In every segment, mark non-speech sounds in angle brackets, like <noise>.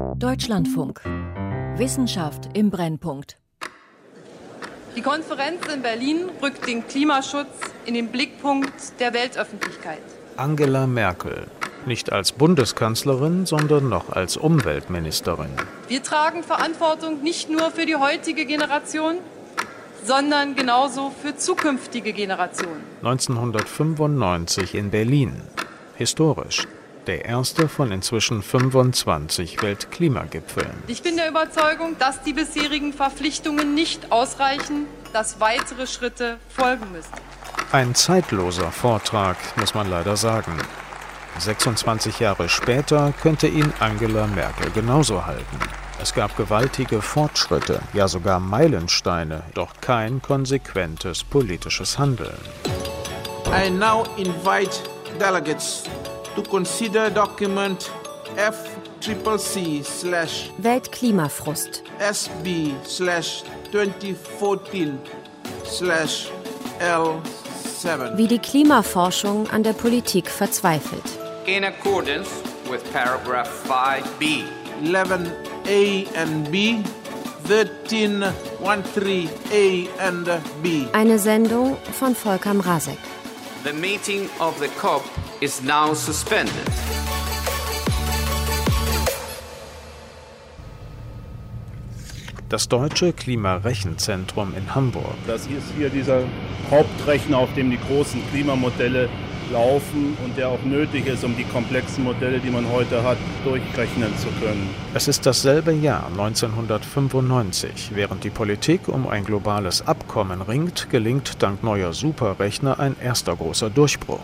Deutschlandfunk. Wissenschaft im Brennpunkt. Die Konferenz in Berlin rückt den Klimaschutz in den Blickpunkt der Weltöffentlichkeit. Angela Merkel. Nicht als Bundeskanzlerin, sondern noch als Umweltministerin. Wir tragen Verantwortung nicht nur für die heutige Generation, sondern genauso für zukünftige Generationen. 1995 in Berlin. Historisch. Der erste von inzwischen 25 Weltklimagipfeln. Ich bin der Überzeugung, dass die bisherigen Verpflichtungen nicht ausreichen, dass weitere Schritte folgen müssen. Ein zeitloser Vortrag, muss man leider sagen. 26 Jahre später könnte ihn Angela Merkel genauso halten. Es gab gewaltige Fortschritte, ja sogar Meilensteine, doch kein konsequentes politisches Handeln. I now invite delegates to consider document FCCC slash Weltklimafrust SB slash 2014 slash L7. Wie die Klimaforschung an der Politik verzweifelt. In accordance with paragraph 5b 11A and B 1313A and B. Eine Sendung von Volker Mrazek. The meeting of the COP is now suspended. Das Deutsche Klimarechenzentrum in Hamburg. Das ist hier dieser Hauptrechner, auf dem die großen Klimamodelle laufen und der auch nötig ist, um die komplexen Modelle, die man heute hat, durchrechnen zu können. Es ist dasselbe Jahr 1995. Während die Politik um ein globales Abkommen ringt, gelingt dank neuer Superrechner ein erster großer Durchbruch.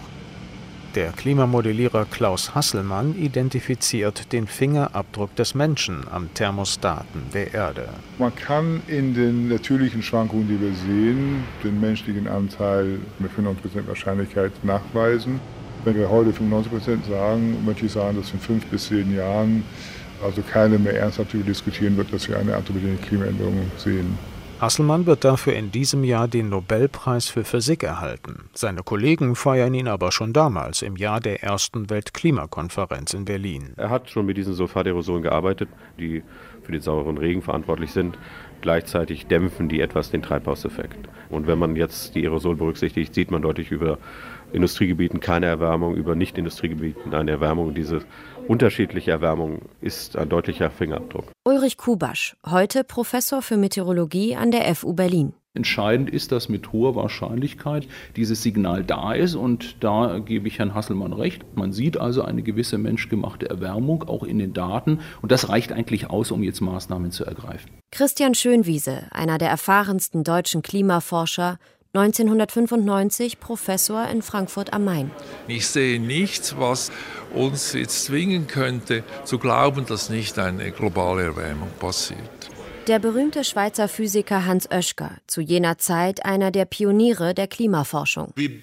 Der Klimamodellierer Klaus Hasselmann identifiziert den Fingerabdruck des Menschen am Thermostaten der Erde. Man kann in den natürlichen Schwankungen, die wir sehen, den menschlichen Anteil mit 95% Wahrscheinlichkeit nachweisen. Wenn wir heute 95% sagen, möchte ich sagen, dass in fünf bis zehn Jahren also keine mehr ernsthaft darüber diskutieren wird, dass wir eine anthropogene Klimaänderung sehen. Hasselmann wird dafür in diesem Jahr den Nobelpreis für Physik erhalten. Seine Kollegen feiern ihn aber schon damals, im Jahr der ersten Weltklimakonferenz in Berlin. Er hat schon mit diesen Sulfaterosolen gearbeitet, die für den sauren Regen verantwortlich sind. Gleichzeitig dämpfen die etwas den Treibhauseffekt. Und wenn man jetzt die Aerosole berücksichtigt, sieht man deutlich über Industriegebieten keine Erwärmung, über Nicht-Industriegebieten eine Erwärmung. Diese unterschiedliche Erwärmung ist ein deutlicher Fingerabdruck. Ulrich Kubasch, heute Professor für Meteorologie an der FU Berlin. Entscheidend ist, dass mit hoher Wahrscheinlichkeit dieses Signal da ist und da gebe ich Herrn Hasselmann recht. Man sieht also eine gewisse menschgemachte Erwärmung auch in den Daten und das reicht eigentlich aus, um jetzt Maßnahmen zu ergreifen. Christian Schönwiese, einer der erfahrensten deutschen Klimaforscher, 1995 Professor in Frankfurt am Main. Ich sehe nichts, was uns jetzt zwingen könnte, zu glauben, dass nicht eine globale Erwärmung passiert. Der berühmte Schweizer Physiker Hans Oeschger, zu jener Zeit einer der Pioniere der Klimaforschung. Ich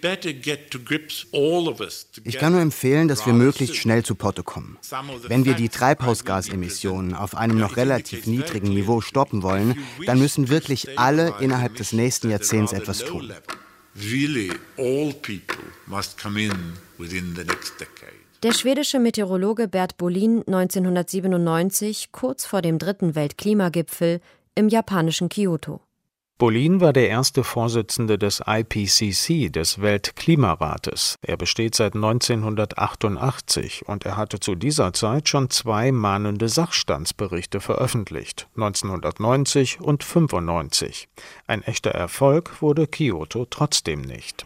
kann nur empfehlen, dass wir möglichst schnell zu Potte kommen. Wenn wir die Treibhausgasemissionen auf einem noch relativ niedrigen Niveau stoppen wollen, dann müssen wirklich alle innerhalb des nächsten Jahrzehnts etwas tun. Der schwedische Meteorologe Bert Bolin 1997, kurz vor dem dritten Weltklimagipfel im japanischen Kyoto. Bolin war der erste Vorsitzende des IPCC, des Weltklimarates. Er besteht seit 1988 und er hatte zu dieser Zeit schon zwei mahnende Sachstandsberichte veröffentlicht, 1990 und 95. Ein echter Erfolg wurde Kyoto trotzdem nicht.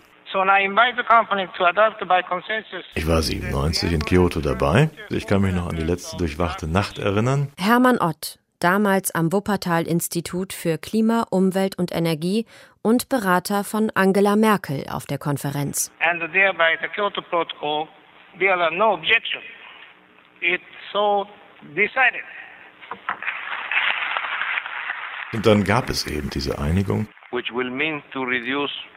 Ich war 97 in Kyoto dabei. Ich kann mich noch an die letzte durchwachte Nacht erinnern. Hermann Ott, damals am Wuppertal-Institut für Klima, Umwelt und Energie und Berater von Angela Merkel auf der Konferenz. And thereby the Kyoto Protocol, there are no objection. It's so decided. Und dann gab es eben diese Einigung. Which will mean to reduce 5.2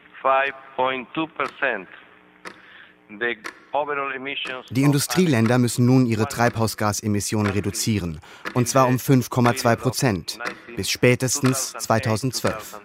die Industrieländer müssen nun ihre Treibhausgasemissionen reduzieren, und zwar um 5,2 Prozent bis spätestens 2012.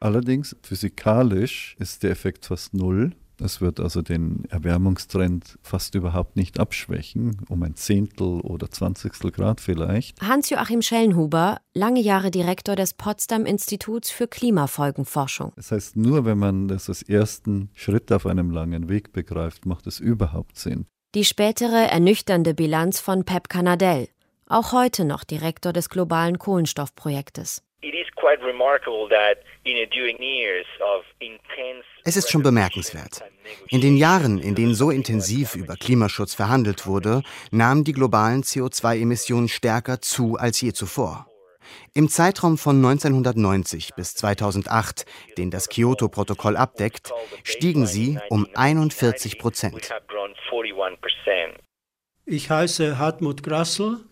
Allerdings physikalisch ist der Effekt fast null. Es wird also den Erwärmungstrend fast überhaupt nicht abschwächen, um ein Zehntel oder Zwanzigstel Grad vielleicht. Hans-Joachim Schellenhuber, lange Jahre Direktor des Potsdam Instituts für Klimafolgenforschung. Das heißt, nur wenn man das als ersten Schritt auf einem langen Weg begreift, macht es überhaupt Sinn. Die spätere ernüchternde Bilanz von Pep Canadell, auch heute noch Direktor des globalen Kohlenstoffprojektes. Es ist schon bemerkenswert. In den Jahren, in denen so intensiv über Klimaschutz verhandelt wurde, nahmen die globalen CO2-Emissionen stärker zu als je zuvor. Im Zeitraum von 1990 bis 2008, den das Kyoto-Protokoll abdeckt, stiegen sie um 41 Prozent. Ich heiße Hartmut Grassel,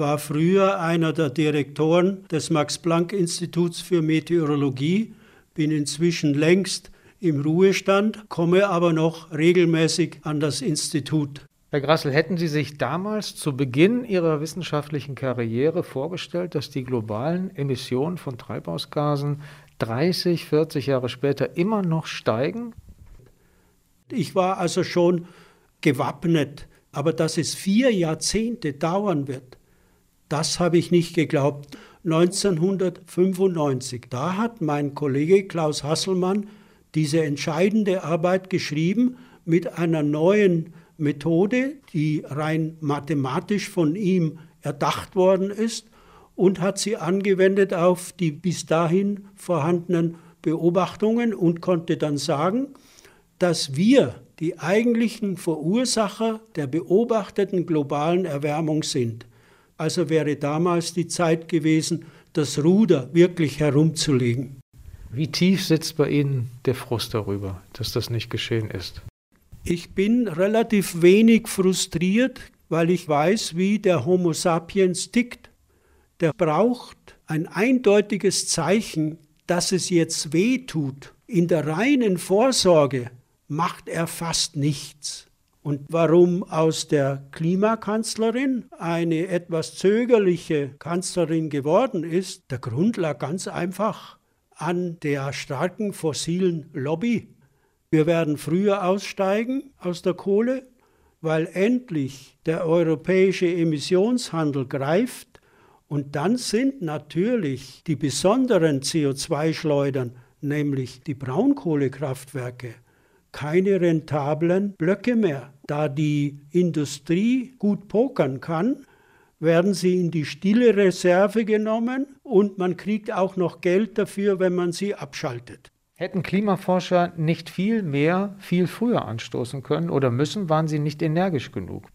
war früher einer der Direktoren des Max-Planck-Instituts für Meteorologie, bin inzwischen längst im Ruhestand, komme aber noch regelmäßig an das Institut. Herr Grassel, hätten Sie sich damals zu Beginn Ihrer wissenschaftlichen Karriere vorgestellt, dass die globalen Emissionen von Treibhausgasen 30, 40 Jahre später immer noch steigen? Ich war also schon gewappnet, aber dass es vier Jahrzehnte dauern wird, das habe ich nicht geglaubt. 1995, da hat mein Kollege Klaus Hasselmann diese entscheidende Arbeit geschrieben mit einer neuen Methode, die rein mathematisch von ihm erdacht worden ist und hat sie angewendet auf die bis dahin vorhandenen Beobachtungen und konnte dann sagen, dass wir die eigentlichen Verursacher der beobachteten globalen Erwärmung sind. Also wäre damals die Zeit gewesen, das Ruder wirklich herumzulegen. Wie tief sitzt bei Ihnen der Frust darüber, dass das nicht geschehen ist? Ich bin relativ wenig frustriert, weil ich weiß, wie der Homo sapiens tickt. Der braucht ein eindeutiges Zeichen, dass es jetzt weh tut. In der reinen Vorsorge macht er fast nichts. Und warum aus der Klimakanzlerin eine etwas zögerliche Kanzlerin geworden ist, der Grund lag ganz einfach an der starken fossilen Lobby. Wir werden früher aussteigen aus der Kohle, weil endlich der europäische Emissionshandel greift und dann sind natürlich die besonderen CO2-Schleudern, nämlich die Braunkohlekraftwerke, keine rentablen Blöcke mehr. Da die Industrie gut pokern kann, werden sie in die stille Reserve genommen und man kriegt auch noch Geld dafür, wenn man sie abschaltet. Hätten Klimaforscher nicht viel mehr, viel früher anstoßen können oder müssen, waren sie nicht energisch genug?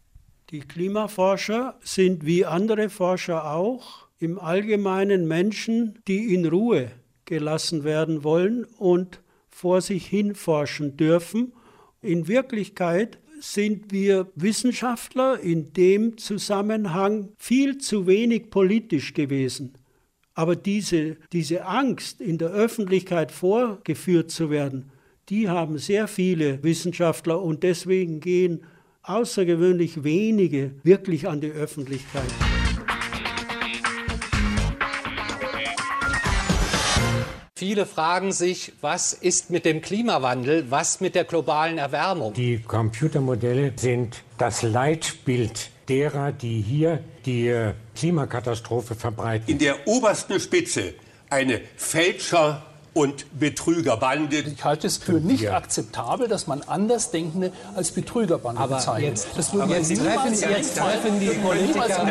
Die Klimaforscher sind wie andere Forscher auch im Allgemeinen Menschen, die in Ruhe gelassen werden wollen und vor sich hin forschen dürfen. In Wirklichkeit sind wir Wissenschaftler in dem Zusammenhang viel zu wenig politisch gewesen. Aber diese, diese Angst, in der Öffentlichkeit vorgeführt zu werden, die haben sehr viele Wissenschaftler und deswegen gehen außergewöhnlich wenige wirklich an die Öffentlichkeit. Viele fragen sich, was ist mit dem Klimawandel, was mit der globalen Erwärmung? Die Computermodelle sind das Leitbild derer, die hier die Klimakatastrophe verbreiten. In der obersten Spitze eine Fälscher- und Betrügerbande. Ich halte es für nicht ja. akzeptabel, dass man Andersdenkende als Betrügerbande aber bezeichnet. Jetzt, das aber jetzt, jetzt treffen, Sie, jetzt treffen die Politiker...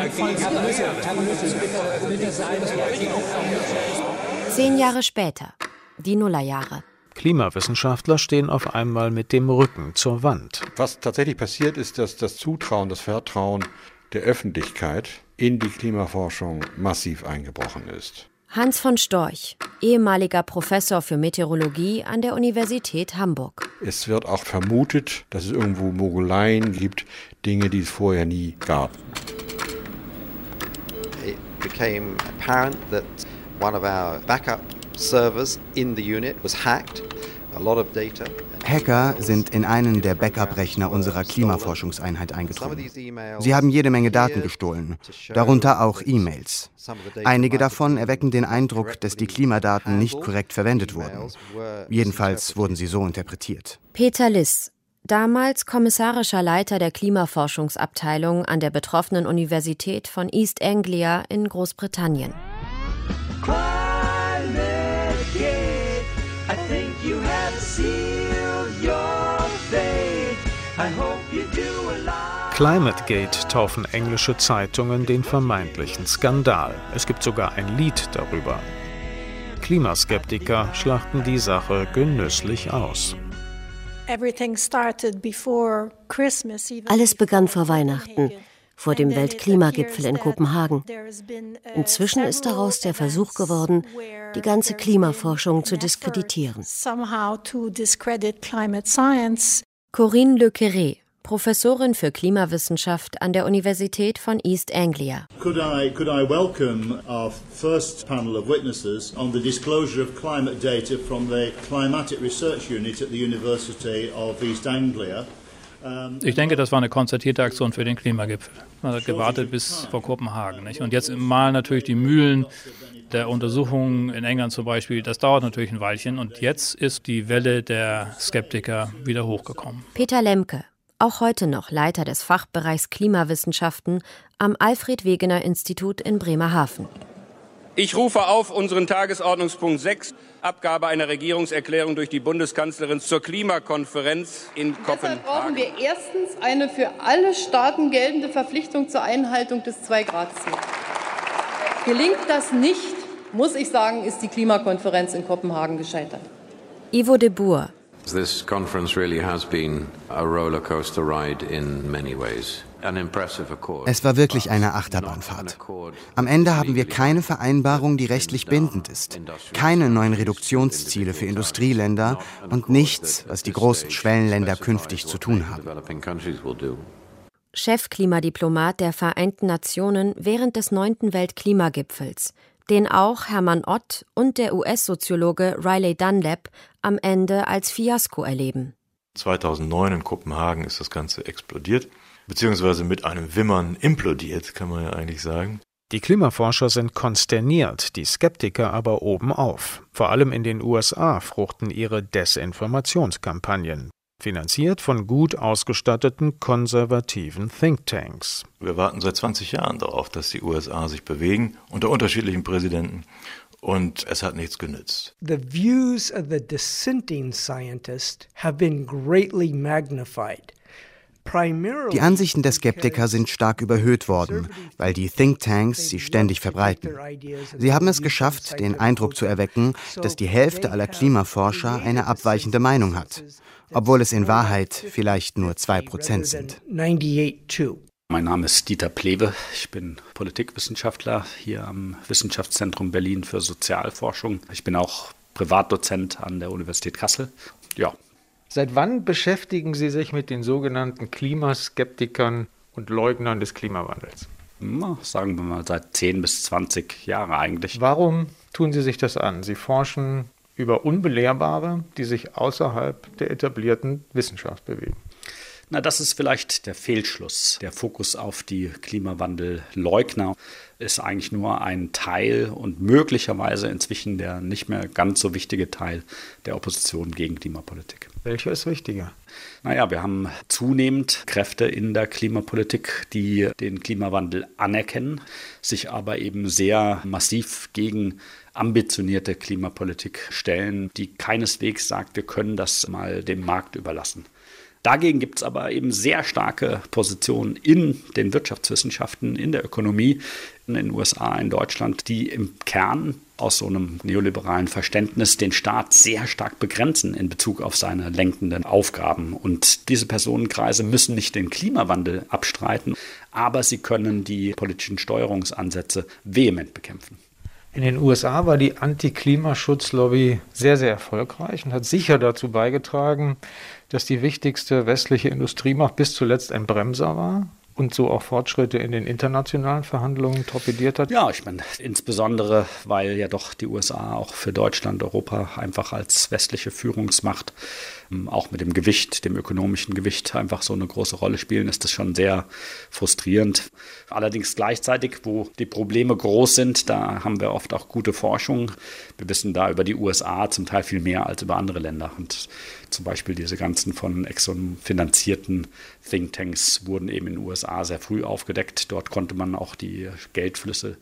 Zehn Jahre später, die Nullerjahre. Klimawissenschaftler stehen auf einmal mit dem Rücken zur Wand. Was tatsächlich passiert ist, dass das Zutrauen, das Vertrauen der Öffentlichkeit in die Klimaforschung massiv eingebrochen ist. Hans von Storch, ehemaliger Professor für Meteorologie an der Universität Hamburg. Es wird auch vermutet, dass es irgendwo Moguleien gibt, Dinge, die es vorher nie gab. It became apparent that one of our backup servers in the unit was hacked. A lot of data Hacker sind in einen der Backup-Rechner unserer Klimaforschungseinheit eingedrungen. Sie haben jede Menge Daten gestohlen, darunter auch E-Mails. Einige davon erwecken den Eindruck, dass die Klimadaten nicht korrekt verwendet wurden. Jedenfalls wurden sie so interpretiert. Peter Liss, damals kommissarischer Leiter der Klimaforschungsabteilung an der betroffenen Universität von East Anglia in Großbritannien. ClimateGate taufen englische Zeitungen den vermeintlichen Skandal. Es gibt sogar ein Lied darüber. Klimaskeptiker schlachten die Sache genüsslich aus. Alles begann vor Weihnachten, vor dem Weltklimagipfel in Kopenhagen. Inzwischen ist daraus der Versuch geworden, die ganze Klimaforschung zu diskreditieren. Corinne Le Queré, Professorin für Klimawissenschaft an der Universität von East Anglia. Could I, could I welcome our first panel of witnesses on the disclosure of climate data from the Climatic Research Unit at the University of East Anglia? Ich denke, das war eine konzertierte Aktion für den Klimagipfel. Man hat gewartet bis vor Kopenhagen. Nicht? Und jetzt malen natürlich die Mühlen der Untersuchungen in England zum Beispiel, das dauert natürlich ein Weilchen. Und jetzt ist die Welle der Skeptiker wieder hochgekommen. Peter Lemke, auch heute noch Leiter des Fachbereichs Klimawissenschaften am Alfred Wegener Institut in Bremerhaven. Ich rufe auf unseren Tagesordnungspunkt 6, Abgabe einer Regierungserklärung durch die Bundeskanzlerin zur Klimakonferenz in Kopenhagen. Deshalb brauchen wir erstens eine für alle Staaten geltende Verpflichtung zur Einhaltung des 2-Grad-Ziels. Gelingt das nicht, muss ich sagen, ist die Klimakonferenz in Kopenhagen gescheitert. Ivo de Boer, This conference really has been a roller coaster ride in many ways. Es war wirklich eine Achterbahnfahrt. Am Ende haben wir keine Vereinbarung, die rechtlich bindend ist, keine neuen Reduktionsziele für Industrieländer und nichts, was die großen Schwellenländer künftig zu tun haben. Chefklimadiplomat der Vereinten Nationen während des neunten Weltklimagipfels, den auch Hermann Ott und der US-Soziologe Riley Dunlap am Ende als Fiasko erleben. 2009 in Kopenhagen ist das Ganze explodiert, beziehungsweise mit einem Wimmern implodiert, kann man ja eigentlich sagen. Die Klimaforscher sind konsterniert, die Skeptiker aber obenauf. Vor allem in den USA fruchten ihre Desinformationskampagnen finanziert von gut ausgestatteten konservativen Thinktanks. Wir warten seit 20 Jahren darauf, dass die USA sich bewegen, unter unterschiedlichen Präsidenten. Und es hat nichts genützt. The views of the dissenting scientists have been greatly magnified. Die Ansichten der Skeptiker sind stark überhöht worden, weil die Thinktanks sie ständig verbreiten. Sie haben es geschafft, den Eindruck zu erwecken, dass die Hälfte aller Klimaforscher eine abweichende Meinung hat, obwohl es in Wahrheit vielleicht nur zwei Prozent sind. Mein Name ist Dieter Plewe. Ich bin Politikwissenschaftler hier am Wissenschaftszentrum Berlin für Sozialforschung. Ich bin auch Privatdozent an der Universität Kassel. Ja, Seit wann beschäftigen Sie sich mit den sogenannten Klimaskeptikern und Leugnern des Klimawandels? Na, sagen wir mal seit 10 bis 20 Jahre eigentlich. Warum tun Sie sich das an? Sie forschen über Unbelehrbare, die sich außerhalb der etablierten Wissenschaft bewegen. Na, das ist vielleicht der Fehlschluss. Der Fokus auf die Klimawandelleugner ist eigentlich nur ein Teil und möglicherweise inzwischen der nicht mehr ganz so wichtige Teil der Opposition gegen Klimapolitik. Welcher ist wichtiger? Naja, wir haben zunehmend Kräfte in der Klimapolitik, die den Klimawandel anerkennen, sich aber eben sehr massiv gegen ambitionierte Klimapolitik stellen, die keineswegs sagt, wir können das mal dem Markt überlassen. Dagegen gibt es aber eben sehr starke Positionen in den Wirtschaftswissenschaften, in der Ökonomie, in den USA, in Deutschland, die im Kern aus so einem neoliberalen Verständnis den Staat sehr stark begrenzen in Bezug auf seine lenkenden Aufgaben. Und diese Personenkreise müssen nicht den Klimawandel abstreiten, aber sie können die politischen Steuerungsansätze vehement bekämpfen. In den USA war die Anti-Klimaschutzlobby sehr, sehr erfolgreich und hat sicher dazu beigetragen, dass die wichtigste westliche Industriemacht bis zuletzt ein Bremser war. und so auch Fortschritte in den internationalen Verhandlungen torpediert hat? Ja, ich meine, insbesondere, weil ja doch die USA auch für Deutschland, Europa einfach als westliche Führungsmacht auch mit dem Gewicht, dem ökonomischen Gewicht einfach so eine große Rolle spielen, ist das schon sehr frustrierend. Allerdings gleichzeitig, wo die Probleme groß sind, da haben wir oft auch gute Forschung. Wir wissen da über die USA zum Teil viel mehr als über andere Länder. Und zum Beispiel diese ganzen von Exxon finanzierten Thinktanks wurden eben in den USA sehr früh aufgedeckt. Dort konnte man auch die Geldflüsse,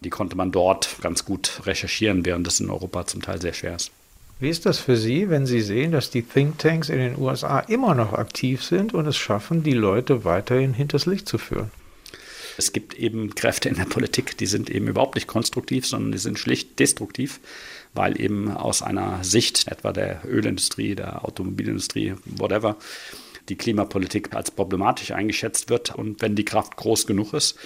die konnte man dort ganz gut recherchieren, während das in Europa zum Teil sehr schwer ist. Wie ist das für Sie, wenn Sie sehen, dass die Thinktanks in den USA immer noch aktiv sind und es schaffen, die Leute weiterhin hinters Licht zu führen? Es gibt eben Kräfte in der Politik, die sind eben überhaupt nicht konstruktiv, sondern die sind schlicht destruktiv, weil eben aus einer Sicht etwa der Ölindustrie, der Automobilindustrie, whatever, die Klimapolitik als problematisch eingeschätzt wird. Und wenn die Kraft groß genug ist,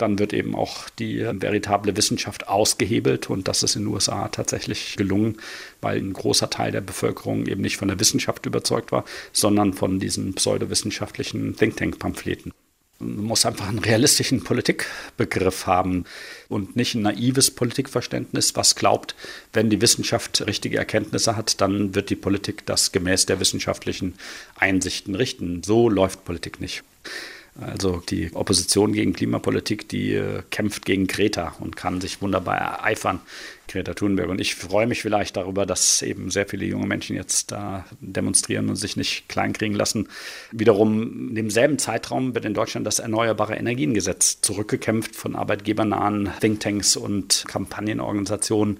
dann wird eben auch die veritable Wissenschaft ausgehebelt und das ist in den USA tatsächlich gelungen, weil ein großer Teil der Bevölkerung eben nicht von der Wissenschaft überzeugt war, sondern von diesen pseudowissenschaftlichen Think Tank Pamphleten. Man muss einfach einen realistischen Politikbegriff haben und nicht ein naives Politikverständnis, was glaubt, wenn die Wissenschaft richtige Erkenntnisse hat, dann wird die Politik das gemäß der wissenschaftlichen Einsichten richten. So läuft Politik nicht. Also die Opposition gegen Klimapolitik, die äh, kämpft gegen Greta und kann sich wunderbar ereifern, Greta Thunberg. Und ich freue mich vielleicht darüber, dass eben sehr viele junge Menschen jetzt da demonstrieren und sich nicht kleinkriegen lassen. Wiederum in demselben Zeitraum wird in Deutschland das Erneuerbare Energiengesetz zurückgekämpft von arbeitgebernahen Thinktanks und Kampagnenorganisationen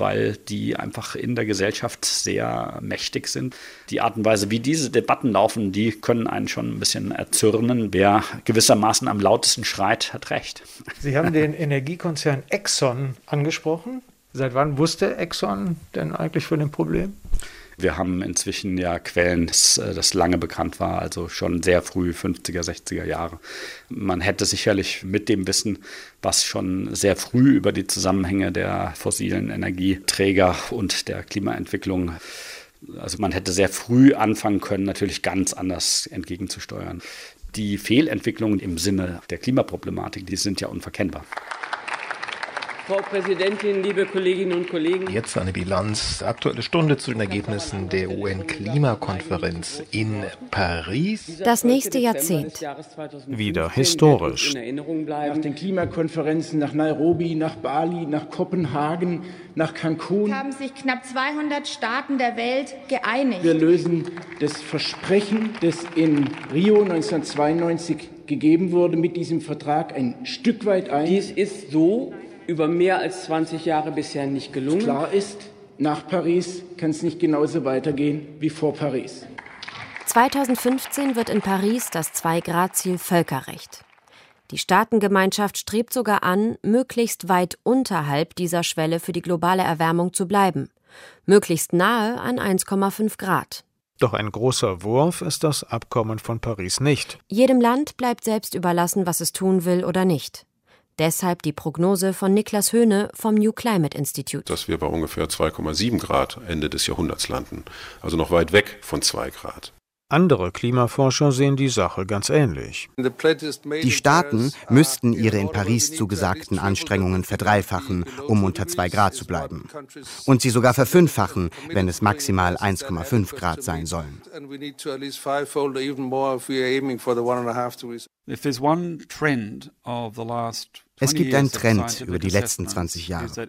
weil die einfach in der Gesellschaft sehr mächtig sind. Die Art und Weise, wie diese Debatten laufen, die können einen schon ein bisschen erzürnen. Wer gewissermaßen am lautesten schreit, hat recht. Sie haben den Energiekonzern Exxon angesprochen. Seit wann wusste Exxon denn eigentlich von dem Problem? Wir haben inzwischen ja Quellen, das, äh, das lange bekannt war, also schon sehr früh, 50er, 60er Jahre. Man hätte sicherlich mit dem Wissen, was schon sehr früh über die Zusammenhänge der fossilen Energieträger und der Klimaentwicklung also man hätte sehr früh anfangen können, natürlich ganz anders entgegenzusteuern. Die Fehlentwicklungen im Sinne der Klimaproblematik, die sind ja unverkennbar. Frau Präsidentin, liebe Kolleginnen und Kollegen. Jetzt eine Bilanz, aktuelle Stunde zu den Ergebnissen der UN-Klimakonferenz in Paris. Das nächste Jahrzehnt. Wieder historisch. Nach den Klimakonferenzen nach Nairobi, nach Bali, nach Kopenhagen, nach Cancun haben sich knapp 200 Staaten der Welt geeinigt. Wir lösen das Versprechen, das in Rio 1992 gegeben wurde, mit diesem Vertrag ein Stück weit ein. Dies ist so über mehr als 20 Jahre bisher nicht gelungen. Klar ist, nach Paris kann es nicht genauso weitergehen wie vor Paris. 2015 wird in Paris das Zwei-Grad-Ziel Völkerrecht. Die Staatengemeinschaft strebt sogar an, möglichst weit unterhalb dieser Schwelle für die globale Erwärmung zu bleiben, möglichst nahe an 1,5 Grad. Doch ein großer Wurf ist das Abkommen von Paris nicht. Jedem Land bleibt selbst überlassen, was es tun will oder nicht. Deshalb die Prognose von Niklas Höhne vom New Climate Institute. Dass wir bei ungefähr 2,7 Grad Ende des Jahrhunderts landen. Also noch weit weg von 2 Grad. Andere Klimaforscher sehen die Sache ganz ähnlich. Die Staaten müssten ihre in Paris zugesagten Anstrengungen verdreifachen, um unter 2 Grad zu bleiben. Und sie sogar verfünffachen, wenn es maximal 1,5 Grad sein sollen. If there's one trend of the last es gibt einen Trend über die letzten 20 Jahre.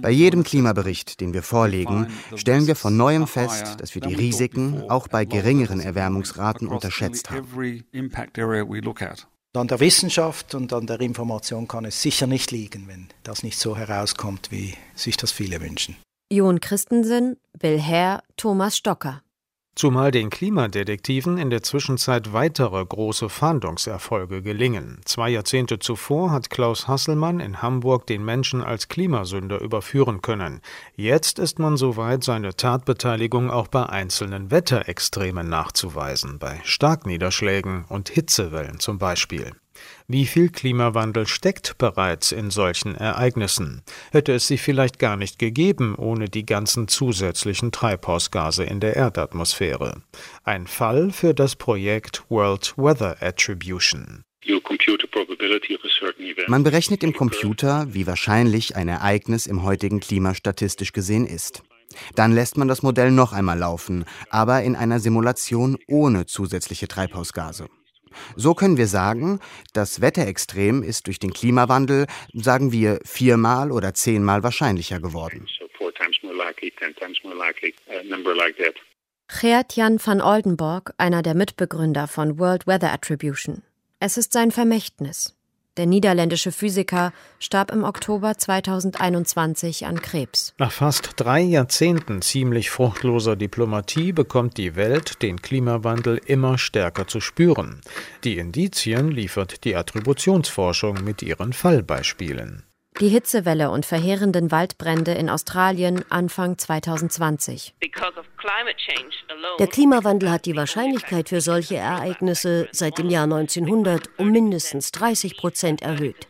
Bei jedem Klimabericht, den wir vorlegen, stellen wir von neuem fest, dass wir die Risiken auch bei geringeren Erwärmungsraten unterschätzt haben. An der Wissenschaft und an der Information kann es sicher nicht liegen, wenn das nicht so herauskommt, wie sich das viele wünschen. Jon Christensen, Bill Herr, Thomas Stocker. Zumal den Klimadetektiven in der Zwischenzeit weitere große Fahndungserfolge gelingen. Zwei Jahrzehnte zuvor hat Klaus Hasselmann in Hamburg den Menschen als Klimasünder überführen können. Jetzt ist man soweit, seine Tatbeteiligung auch bei einzelnen Wetterextremen nachzuweisen, bei Starkniederschlägen und Hitzewellen zum Beispiel. Wie viel Klimawandel steckt bereits in solchen Ereignissen? Hätte es sie vielleicht gar nicht gegeben ohne die ganzen zusätzlichen Treibhausgase in der Erdatmosphäre? Ein Fall für das Projekt World Weather Attribution. Man berechnet im Computer, wie wahrscheinlich ein Ereignis im heutigen Klima statistisch gesehen ist. Dann lässt man das Modell noch einmal laufen, aber in einer Simulation ohne zusätzliche Treibhausgase. So können wir sagen, das Wetterextrem ist durch den Klimawandel, sagen wir, viermal oder zehnmal wahrscheinlicher geworden. Geert Jan van Oldenborg, einer der Mitbegründer von World Weather Attribution. Es ist sein Vermächtnis. Der niederländische Physiker starb im Oktober 2021 an Krebs. Nach fast drei Jahrzehnten ziemlich fruchtloser Diplomatie bekommt die Welt den Klimawandel immer stärker zu spüren. Die Indizien liefert die Attributionsforschung mit ihren Fallbeispielen. Die Hitzewelle und verheerenden Waldbrände in Australien Anfang 2020. Der Klimawandel hat die Wahrscheinlichkeit für solche Ereignisse seit dem Jahr 1900 um mindestens 30 Prozent erhöht.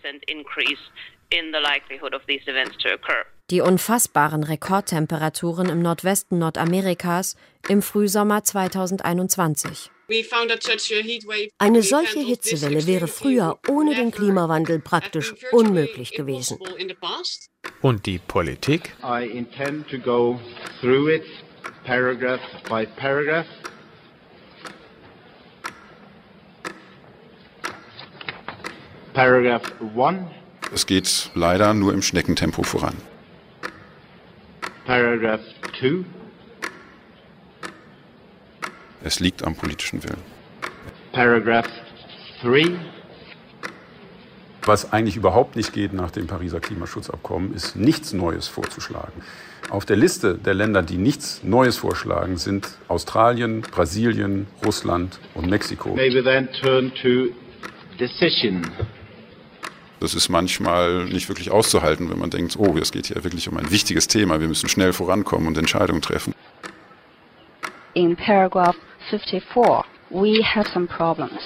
Die unfassbaren Rekordtemperaturen im Nordwesten Nordamerikas im Frühsommer 2021. Eine solche Hitzewelle wäre früher ohne den Klimawandel praktisch unmöglich gewesen. Und die Politik? I intend to go through it paragraph by paragraph. Paragraph 1. Es geht leider nur im Schneckentempo voran. Paragraph 2. Es liegt am politischen Willen. Paragraph 3. Was eigentlich überhaupt nicht geht nach dem Pariser Klimaschutzabkommen, ist nichts Neues vorzuschlagen. Auf der Liste der Länder, die nichts Neues vorschlagen, sind Australien, Brasilien, Russland und Mexiko. Das ist manchmal nicht wirklich auszuhalten, wenn man denkt, oh, es geht hier wirklich um ein wichtiges Thema, wir müssen schnell vorankommen und Entscheidungen treffen. In paragraph 54, we have some problems.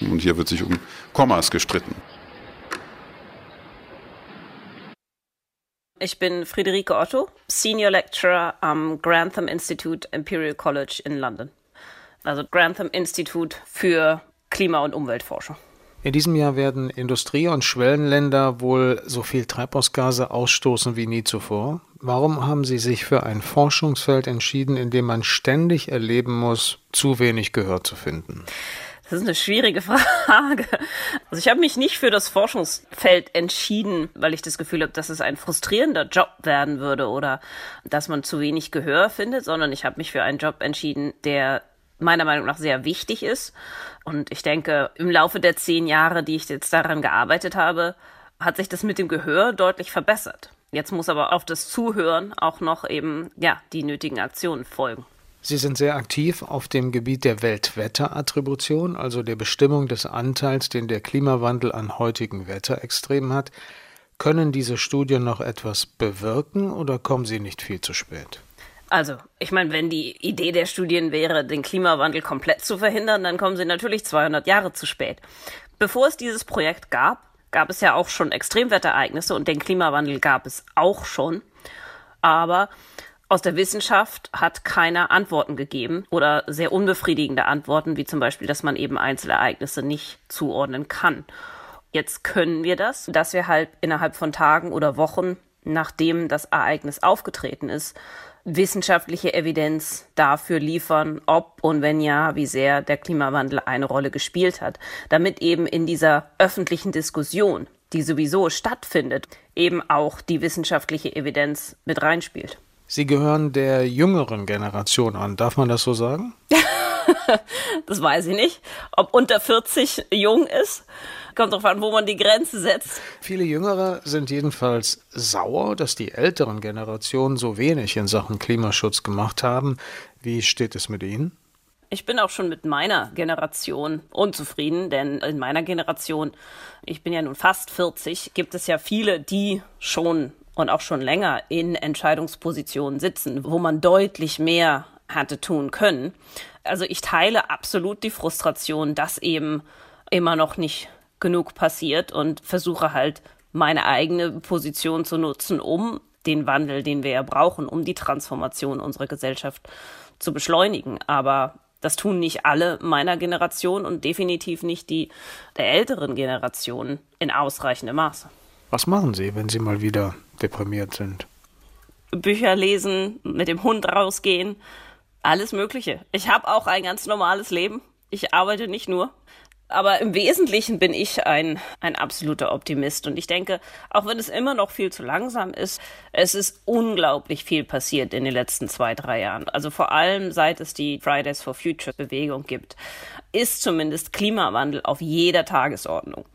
Und hier wird sich um Kommas gestritten. Ich bin Friederike Otto, Senior Lecturer am Grantham Institute Imperial College in London. Also Grantham Institute für Klima- und Umweltforschung. In diesem Jahr werden Industrie- und Schwellenländer wohl so viel Treibhausgase ausstoßen wie nie zuvor. Warum haben Sie sich für ein Forschungsfeld entschieden, in dem man ständig erleben muss, zu wenig Gehör zu finden? Das ist eine schwierige <laughs> Frage. Also ich habe mich nicht für das Forschungsfeld entschieden, weil ich das Gefühl habe, dass es ein frustrierender Job werden würde oder dass man zu wenig Gehör findet, sondern ich habe mich für einen Job entschieden, der meiner Meinung nach sehr wichtig ist. Und ich denke, im Laufe der zehn Jahre, die ich jetzt daran gearbeitet habe, hat sich das mit dem Gehör deutlich verbessert. Jetzt muss aber auf das Zuhören auch noch eben, ja, die nötigen Aktionen folgen. Sie sind sehr aktiv auf dem Gebiet der Weltwetterattribution, also der Bestimmung des Anteils, den der Klimawandel an heutigen Wetterextremen hat. Können diese Studien noch etwas bewirken oder kommen sie nicht viel zu spät? Also, ich meine, wenn die Idee der Studien wäre, den Klimawandel komplett zu verhindern, dann kommen sie natürlich 200 Jahre zu spät. Bevor es dieses Projekt gab, gab es ja auch schon Extremwetterereignisse und den Klimawandel gab es auch schon. Aber aus der Wissenschaft hat keiner Antworten gegeben oder sehr unbefriedigende Antworten, wie zum Beispiel, dass man eben Einzelereignisse nicht zuordnen kann. Jetzt können wir das, dass wir halt innerhalb von Tagen oder Wochen, nachdem das Ereignis aufgetreten ist, wissenschaftliche Evidenz dafür liefern, ob und wenn ja, wie sehr der Klimawandel eine Rolle gespielt hat, damit eben in dieser öffentlichen Diskussion, die sowieso stattfindet, eben auch die wissenschaftliche Evidenz mit reinspielt. Sie gehören der jüngeren Generation an, darf man das so sagen? <laughs> das weiß ich nicht. Ob unter 40 jung ist, kommt darauf an, wo man die Grenze setzt. Viele Jüngere sind jedenfalls sauer, dass die älteren Generationen so wenig in Sachen Klimaschutz gemacht haben. Wie steht es mit Ihnen? Ich bin auch schon mit meiner Generation unzufrieden, denn in meiner Generation, ich bin ja nun fast 40, gibt es ja viele, die schon und auch schon länger in Entscheidungspositionen sitzen, wo man deutlich mehr hatte tun können. Also ich teile absolut die Frustration, dass eben immer noch nicht genug passiert und versuche halt meine eigene Position zu nutzen, um den Wandel, den wir ja brauchen, um die Transformation unserer Gesellschaft zu beschleunigen. Aber Das tun nicht alle meiner Generation und definitiv nicht die der älteren Generation in ausreichendem Maße. Was machen Sie, wenn Sie mal wieder deprimiert sind? Bücher lesen, mit dem Hund rausgehen, alles Mögliche. Ich habe auch ein ganz normales Leben. Ich arbeite nicht nur. Aber im Wesentlichen bin ich ein, ein absoluter Optimist. Und ich denke, auch wenn es immer noch viel zu langsam ist, es ist unglaublich viel passiert in den letzten zwei, drei Jahren. Also vor allem seit es die Fridays for Future Bewegung gibt, ist zumindest Klimawandel auf jeder Tagesordnung.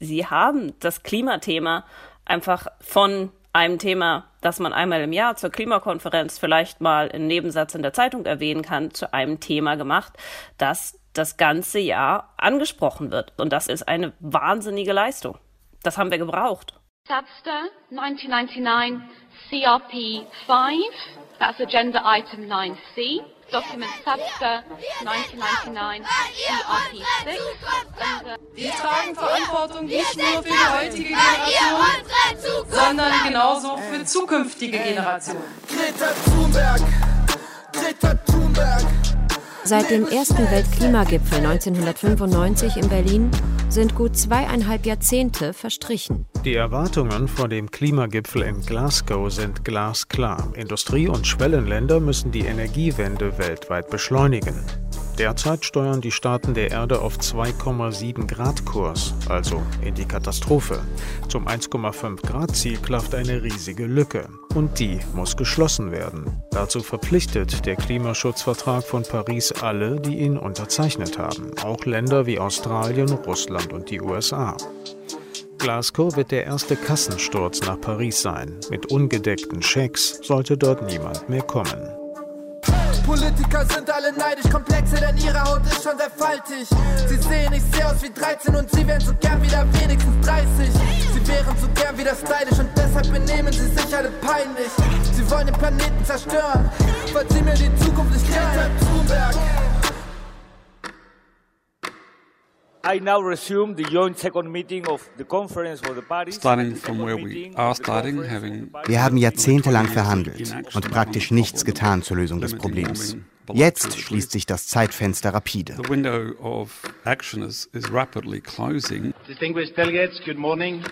Sie haben das Klimathema einfach von einem Thema, das man einmal im Jahr zur Klimakonferenz vielleicht mal einen Nebensatz in der Zeitung erwähnen kann, zu einem Thema gemacht, das das ganze Jahr angesprochen wird. Und das ist eine wahnsinnige Leistung. Das haben wir gebraucht. Subster 1999 CRP 5, that's Agenda Item 9C. Document Subster 1999 CRP 6. Wir tragen Verantwortung nicht nur für die heutige Generation, sondern genauso für zukünftige Generationen. Greta Thunberg, Greta Thunberg. Seit dem ersten Weltklimagipfel 1995 in Berlin sind gut zweieinhalb Jahrzehnte verstrichen. Die Erwartungen vor dem Klimagipfel in Glasgow sind glasklar. Industrie- und Schwellenländer müssen die Energiewende weltweit beschleunigen. Derzeit steuern die Staaten der Erde auf 2,7 Grad Kurs, also in die Katastrophe. Zum 1,5 Grad Ziel klafft eine riesige Lücke. Und die muss geschlossen werden. Dazu verpflichtet der Klimaschutzvertrag von Paris alle, die ihn unterzeichnet haben, auch Länder wie Australien, Russland und die USA. Glasgow wird der erste Kassensturz nach Paris sein. Mit ungedeckten Schecks sollte dort niemand mehr kommen. Politiker sind alle neidisch, komplexe, denn ihre Haut ist schon sehr faltig. Sie sehen, ich sehe aus wie 13 und sie wären so gern wieder wenigstens 30. Sie wären so gern wieder stylisch und deshalb benehmen sie sich alle peinlich. Sie wollen den Planeten zerstören, weil sie mir die Zukunft nicht Greta Thunberg. Wir haben jahrzehntelang verhandelt und praktisch nichts getan zur Lösung des Problems. Jetzt schließt sich das Zeitfenster rapide. The window of action is, is rapidly closing. Distinguished delegates, good morning.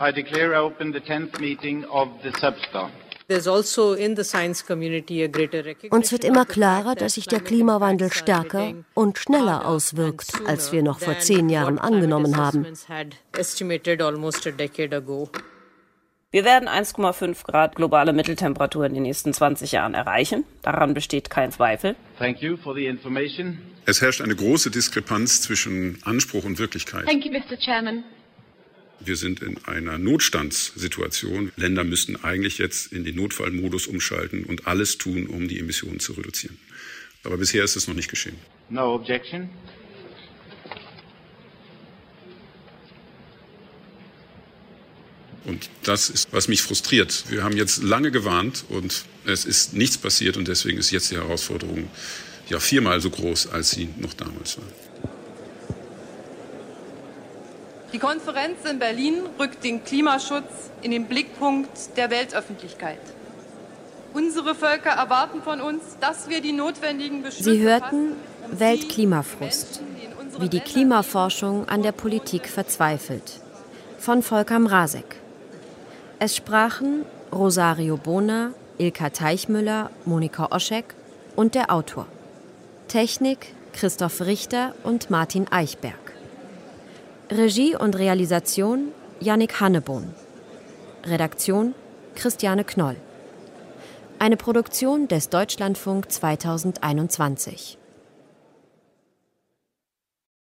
I declare open the 10th meeting of the Substar. Also Uns wird immer klarer, dass sich der Klimawandel stärker und schneller auswirkt, als wir noch vor zehn Jahren angenommen haben. Wir werden 1,5 Grad globale Mitteltemperatur in den nächsten 20 Jahren erreichen. Daran besteht kein Zweifel. Es herrscht eine große Diskrepanz zwischen Anspruch und Wirklichkeit. Thank you, Mr. Chairman. Wir sind in einer Notstandssituation. Länder müssten eigentlich jetzt in den Notfallmodus umschalten und alles tun, um die Emissionen zu reduzieren. Aber bisher ist es noch nicht geschehen. No objection. Und das ist, was mich frustriert. Wir haben jetzt lange gewarnt und es ist nichts passiert und deswegen ist jetzt die Herausforderung ja viermal so groß, als sie noch damals war. Die Konferenz in Berlin rückt den Klimaschutz in den Blickpunkt der Weltöffentlichkeit. Unsere Völker erwarten von uns, dass wir die notwendigen Beschlüsse Sie hörten um Weltklimafrust, wie die Klimaforschung an der Politik verzweifelt. Von Volker Mrazek. Es sprachen Rosario Bona, Ilka Teichmüller, Monika Oschek und der Autor. Technik Christoph Richter und Martin Eichberg. Regie und Realisation Yannick Hannebohn. Redaktion Christiane Knoll. Eine Produktion des Deutschlandfunk 2021.